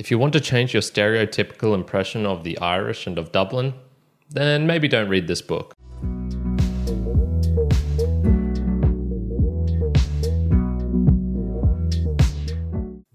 If you want to change your stereotypical impression of the Irish and of Dublin, then maybe don't read this book.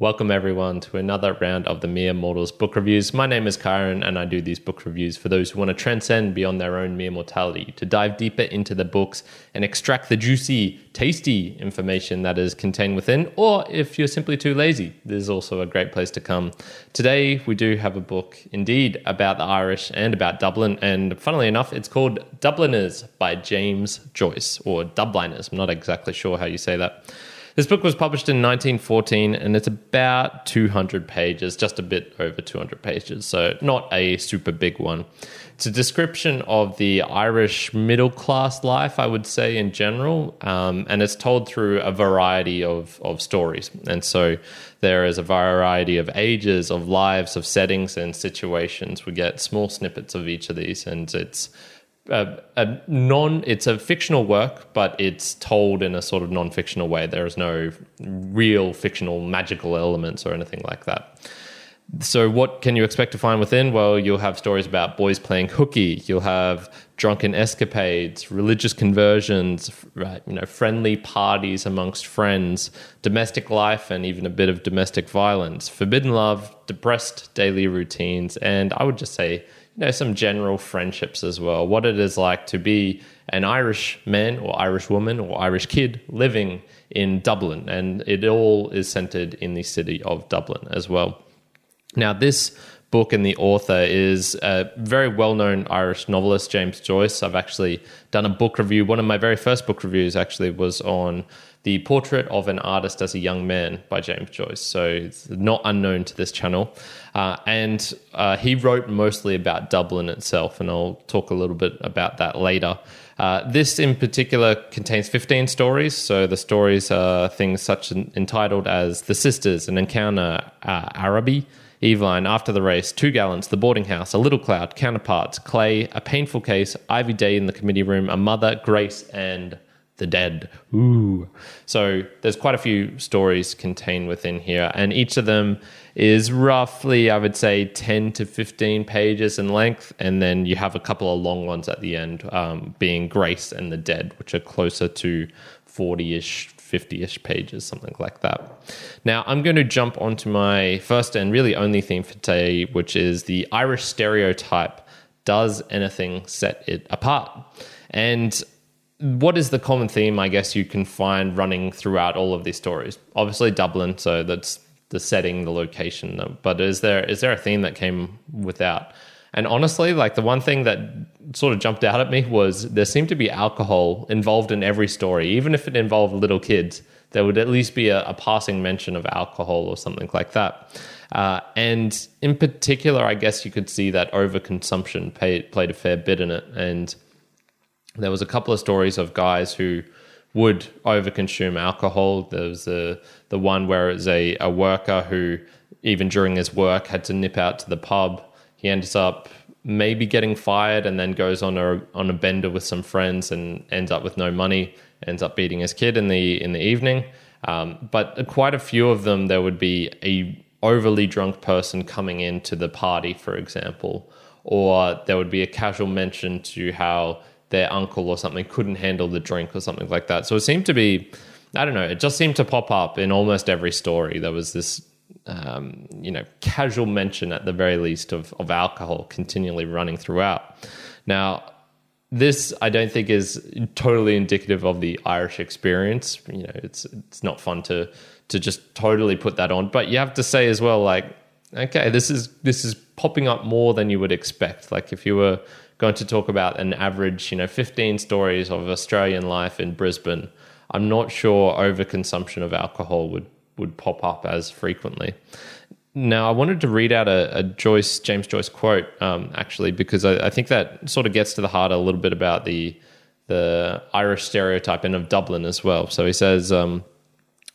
Welcome, everyone, to another round of the Mere Mortals book reviews. My name is Kyrin, and I do these book reviews for those who want to transcend beyond their own mere mortality, to dive deeper into the books and extract the juicy, tasty information that is contained within. Or if you're simply too lazy, this is also a great place to come. Today, we do have a book, indeed, about the Irish and about Dublin. And funnily enough, it's called Dubliners by James Joyce, or Dubliners. I'm not exactly sure how you say that. This book was published in 1914 and it's about 200 pages, just a bit over 200 pages, so not a super big one. It's a description of the Irish middle class life, I would say, in general, um, and it's told through a variety of, of stories. And so there is a variety of ages, of lives, of settings, and situations. We get small snippets of each of these, and it's a, a, non it's a fictional work but it's told in a sort of non-fictional way. There is no real fictional magical elements or anything like that. So what can you expect to find within? Well you'll have stories about boys playing hooky. You'll have drunken escapades religious conversions right, you know friendly parties amongst friends domestic life and even a bit of domestic violence. Forbidden love depressed daily routines and i would just say know some general friendships as well. What it is like to be an Irish man or Irish woman or Irish kid living in Dublin, and it all is centered in the city of Dublin as well. Now, this book and the author is a very well-known Irish novelist, James Joyce. I've actually done a book review. One of my very first book reviews actually was on the Portrait of an Artist as a Young Man by James Joyce. So it's not unknown to this channel. Uh, and uh, he wrote mostly about Dublin itself, and I'll talk a little bit about that later. Uh, this in particular contains 15 stories. So the stories are things such an, entitled as The Sisters, An Encounter, uh, Araby, Eveline, After the Race, Two Gallants, The Boarding House, A Little Cloud, Counterparts, Clay, A Painful Case, Ivy Day in the Committee Room, A Mother, Grace, and the dead. Ooh. So there's quite a few stories contained within here, and each of them is roughly, I would say, 10 to 15 pages in length. And then you have a couple of long ones at the end, um, being Grace and the Dead, which are closer to 40 ish, 50 ish pages, something like that. Now, I'm going to jump onto my first and really only theme for today, which is the Irish stereotype. Does anything set it apart? And what is the common theme I guess you can find running throughout all of these stories? Obviously Dublin, so that's the setting, the location. But is there is there a theme that came without? And honestly, like the one thing that sort of jumped out at me was there seemed to be alcohol involved in every story, even if it involved little kids. There would at least be a, a passing mention of alcohol or something like that. Uh, and in particular, I guess you could see that overconsumption played, played a fair bit in it. And there was a couple of stories of guys who would overconsume alcohol. There was the the one where it was a, a worker who even during his work had to nip out to the pub. He ends up maybe getting fired and then goes on a on a bender with some friends and ends up with no money. Ends up beating his kid in the in the evening. Um, but quite a few of them, there would be a overly drunk person coming into the party, for example, or there would be a casual mention to how their uncle or something couldn't handle the drink or something like that. So it seemed to be, I don't know, it just seemed to pop up in almost every story. There was this, um, you know, casual mention at the very least of, of alcohol continually running throughout. Now, this I don't think is totally indicative of the Irish experience. You know, it's it's not fun to to just totally put that on, but you have to say as well, like, okay, this is this is popping up more than you would expect. Like if you were going to talk about an average, you know, 15 stories of Australian life in Brisbane, I'm not sure overconsumption of alcohol would, would pop up as frequently. Now, I wanted to read out a, a Joyce, James Joyce quote, um, actually, because I, I, think that sort of gets to the heart a little bit about the the Irish stereotype and of Dublin as well. So he says, um,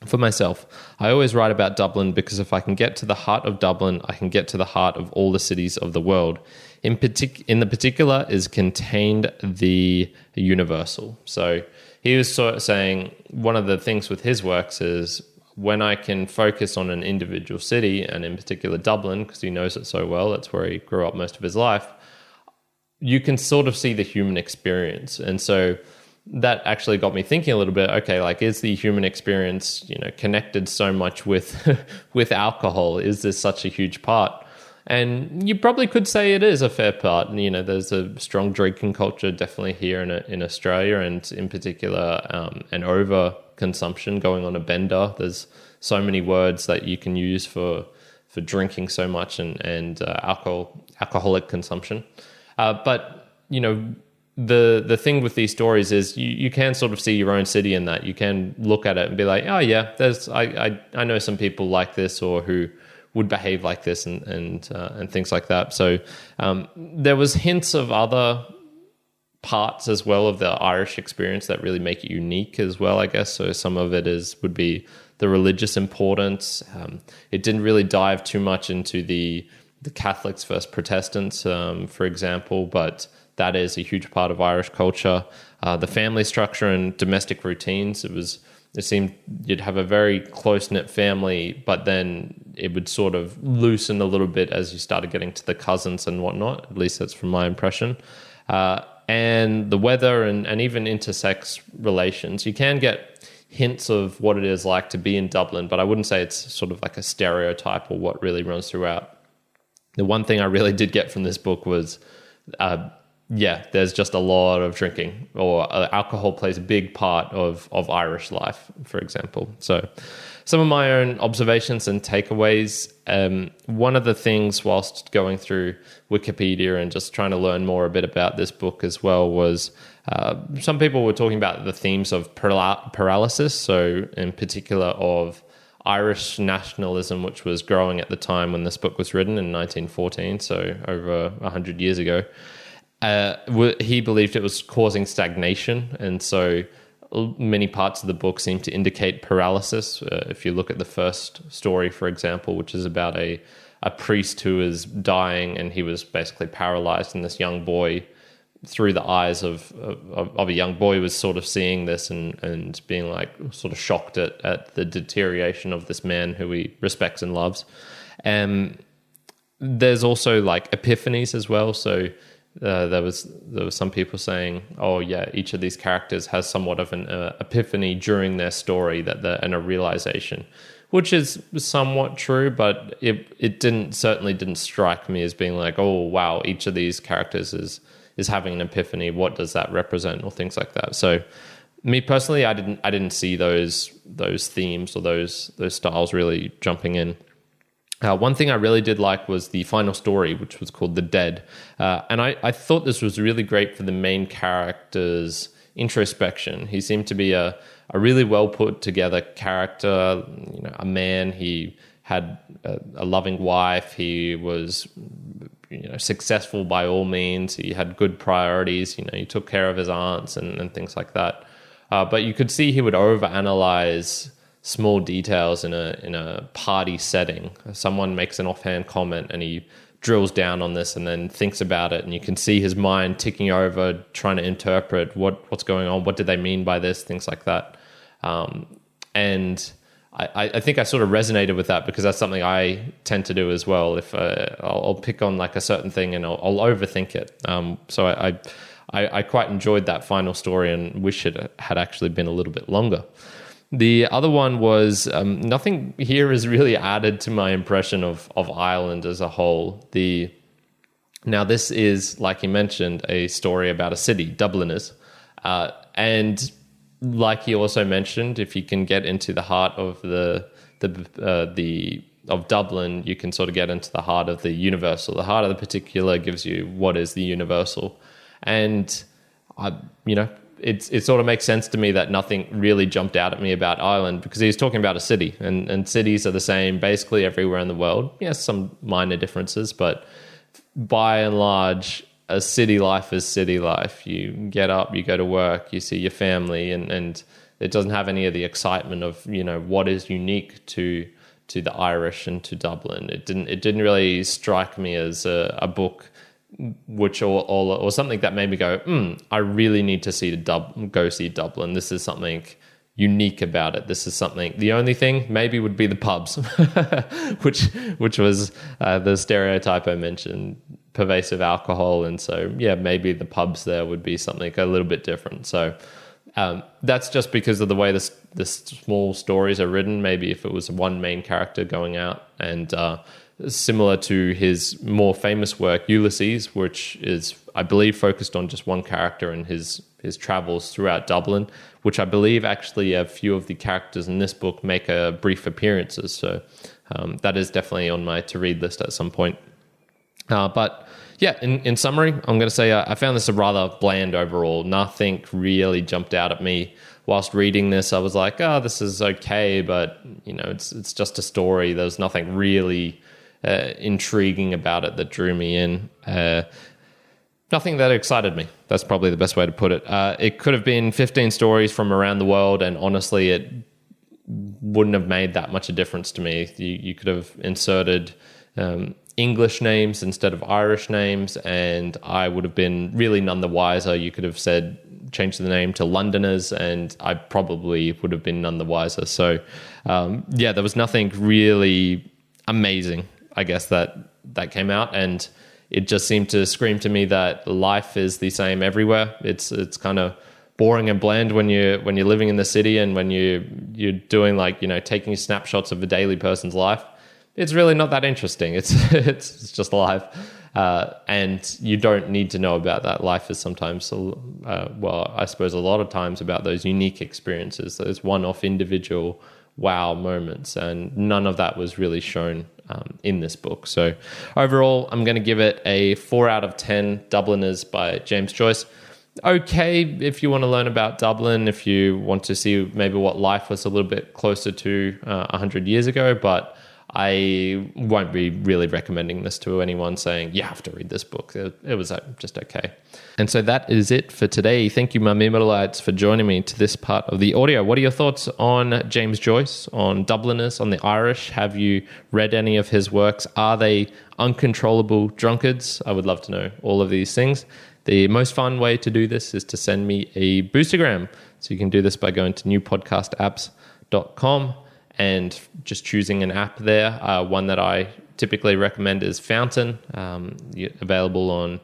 for myself, I always write about Dublin because if I can get to the heart of Dublin, I can get to the heart of all the cities of the world. In, partic- in the particular is contained the universal. So he was sort of saying one of the things with his works is when I can focus on an individual city, and in particular Dublin, because he knows it so well, that's where he grew up most of his life, you can sort of see the human experience. And so that actually got me thinking a little bit okay like is the human experience you know connected so much with with alcohol? Is this such a huge part? And you probably could say it is a fair part. You know there's a strong drinking culture definitely here in in Australia and in particular um, an over consumption going on a bender. There's so many words that you can use for for drinking so much and and uh, alcohol alcoholic consumption. Uh, but you know the the thing with these stories is you, you can sort of see your own city in that. You can look at it and be like, oh yeah, there's I I, I know some people like this or who would behave like this and and uh, and things like that. So um, there was hints of other parts as well of the Irish experience that really make it unique as well. I guess so. Some of it is would be the religious importance. Um, it didn't really dive too much into the the Catholics versus Protestants, um, for example, but that is a huge part of Irish culture. Uh, the family structure and domestic routines. It was it seemed you'd have a very close knit family, but then it would sort of loosen a little bit as you started getting to the cousins and whatnot. At least that's from my impression. Uh, and the weather and, and even intersex relations. You can get hints of what it is like to be in Dublin, but I wouldn't say it's sort of like a stereotype or what really runs throughout. The one thing I really did get from this book was uh, yeah, there's just a lot of drinking, or uh, alcohol plays a big part of of Irish life, for example. So, some of my own observations and takeaways. Um, one of the things, whilst going through Wikipedia and just trying to learn more a bit about this book as well, was uh, some people were talking about the themes of paralysis. So, in particular, of Irish nationalism, which was growing at the time when this book was written in 1914, so over 100 years ago uh, he believed it was causing stagnation, and so many parts of the book seem to indicate paralysis. Uh, if you look at the first story, for example, which is about a a priest who is dying and he was basically paralyzed, and this young boy, through the eyes of, of, of a young boy, was sort of seeing this and and being like sort of shocked at at the deterioration of this man who he respects and loves. And there's also like epiphanies as well. So uh, there was there was some people saying, "Oh yeah, each of these characters has somewhat of an uh, epiphany during their story that and a realization," which is somewhat true, but it it didn't certainly didn't strike me as being like, "Oh wow, each of these characters is is having an epiphany. What does that represent?" or things like that. So, me personally, I didn't I didn't see those those themes or those those styles really jumping in. Uh, one thing I really did like was the final story, which was called The Dead. Uh, and I, I thought this was really great for the main character's introspection. He seemed to be a, a really well put together character, you know, a man. He had a, a loving wife. He was you know successful by all means. He had good priorities. You know, he took care of his aunts and, and things like that. Uh, but you could see he would overanalyze small details in a in a party setting. Someone makes an offhand comment and he drills down on this and then thinks about it and you can see his mind ticking over trying to interpret what what's going on what did they mean by this things like that um, and I, I think I sort of resonated with that because that's something I tend to do as well. If uh, I'll, I'll, pick on like a certain thing and I'll, I'll overthink it, um, so I, I, I quite enjoyed that final story and wish it had actually been a little bit longer. The other one was um, nothing here is really added to my impression of of Ireland as a whole. The now this is like you mentioned a story about a city, Dubliners, uh, and like you also mentioned, if you can get into the heart of the the uh, the of Dublin, you can sort of get into the heart of the universal. The heart of the particular gives you what is the universal, and I, you know, it's it sort of makes sense to me that nothing really jumped out at me about Ireland because he was talking about a city and, and cities are the same basically everywhere in the world. Yes, some minor differences, but by and large, a city life is city life. You get up, you go to work, you see your family, and, and it doesn't have any of the excitement of you know what is unique to to the Irish and to Dublin. It didn't it didn't really strike me as a, a book which or, or, or something that made me go, mm, I really need to see Dub, go see Dublin. This is something unique about it. This is something. The only thing maybe would be the pubs, which which was uh, the stereotype I mentioned, pervasive alcohol, and so yeah, maybe the pubs there would be something a little bit different. So um, that's just because of the way the the small stories are written. Maybe if it was one main character going out and uh, similar to his more famous work Ulysses, which is I believe focused on just one character and his his travels throughout Dublin, which I believe actually a few of the characters in this book make a brief appearances. So um, that is definitely on my to read list at some point. Uh, but yeah, in, in summary, I'm going to say uh, I found this a rather bland overall. Nothing really jumped out at me whilst reading this. I was like, oh, this is okay, but you know, it's it's just a story. There's nothing really uh, intriguing about it that drew me in. Uh, nothing that excited me. That's probably the best way to put it. Uh, it could have been 15 stories from around the world, and honestly, it wouldn't have made that much a difference to me. You, you could have inserted um, English names instead of Irish names, and I would have been really none the wiser. You could have said, change the name to Londoners, and I probably would have been none the wiser. So, um, yeah, there was nothing really amazing, I guess, that that came out. And it just seemed to scream to me that life is the same everywhere. It's it's kind of boring and bland when you when you're living in the city and when you you're doing like you know taking snapshots of a daily person's life. It's really not that interesting. It's it's, it's just life, uh, and you don't need to know about that. Life is sometimes, uh, well, I suppose a lot of times about those unique experiences, those one-off individual wow moments, and none of that was really shown um, in this book. So overall, I'm going to give it a four out of ten. Dubliners by James Joyce. Okay, if you want to learn about Dublin, if you want to see maybe what life was a little bit closer to uh, 100 years ago, but I won't be really recommending this to anyone saying, you have to read this book. It, it was uh, just okay. And so that is it for today. Thank you, my Memealites, for joining me to this part of the audio. What are your thoughts on James Joyce, on Dubliners, on the Irish? Have you read any of his works? Are they uncontrollable drunkards? I would love to know all of these things. The most fun way to do this is to send me a boostagram. So you can do this by going to newpodcastapps.com and just choosing an app there. Uh, one that I typically recommend is Fountain, um, available on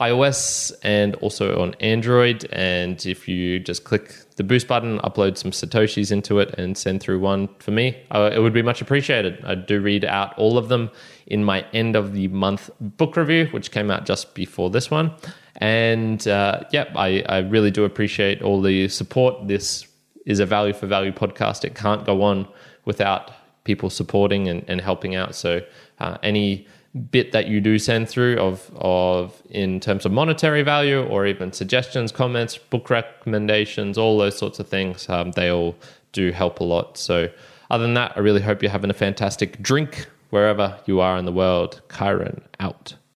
iOS and also on Android. And if you just click the boost button, upload some Satoshis into it, and send through one for me, uh, it would be much appreciated. I do read out all of them in my end of the month book review, which came out just before this one. And uh, yeah, I, I really do appreciate all the support. This is a value for value podcast. It can't go on without people supporting and, and helping out. So uh, any bit that you do send through of of in terms of monetary value or even suggestions, comments, book recommendations, all those sorts of things, um, they all do help a lot. So other than that, I really hope you're having a fantastic drink wherever you are in the world. Kyrin out.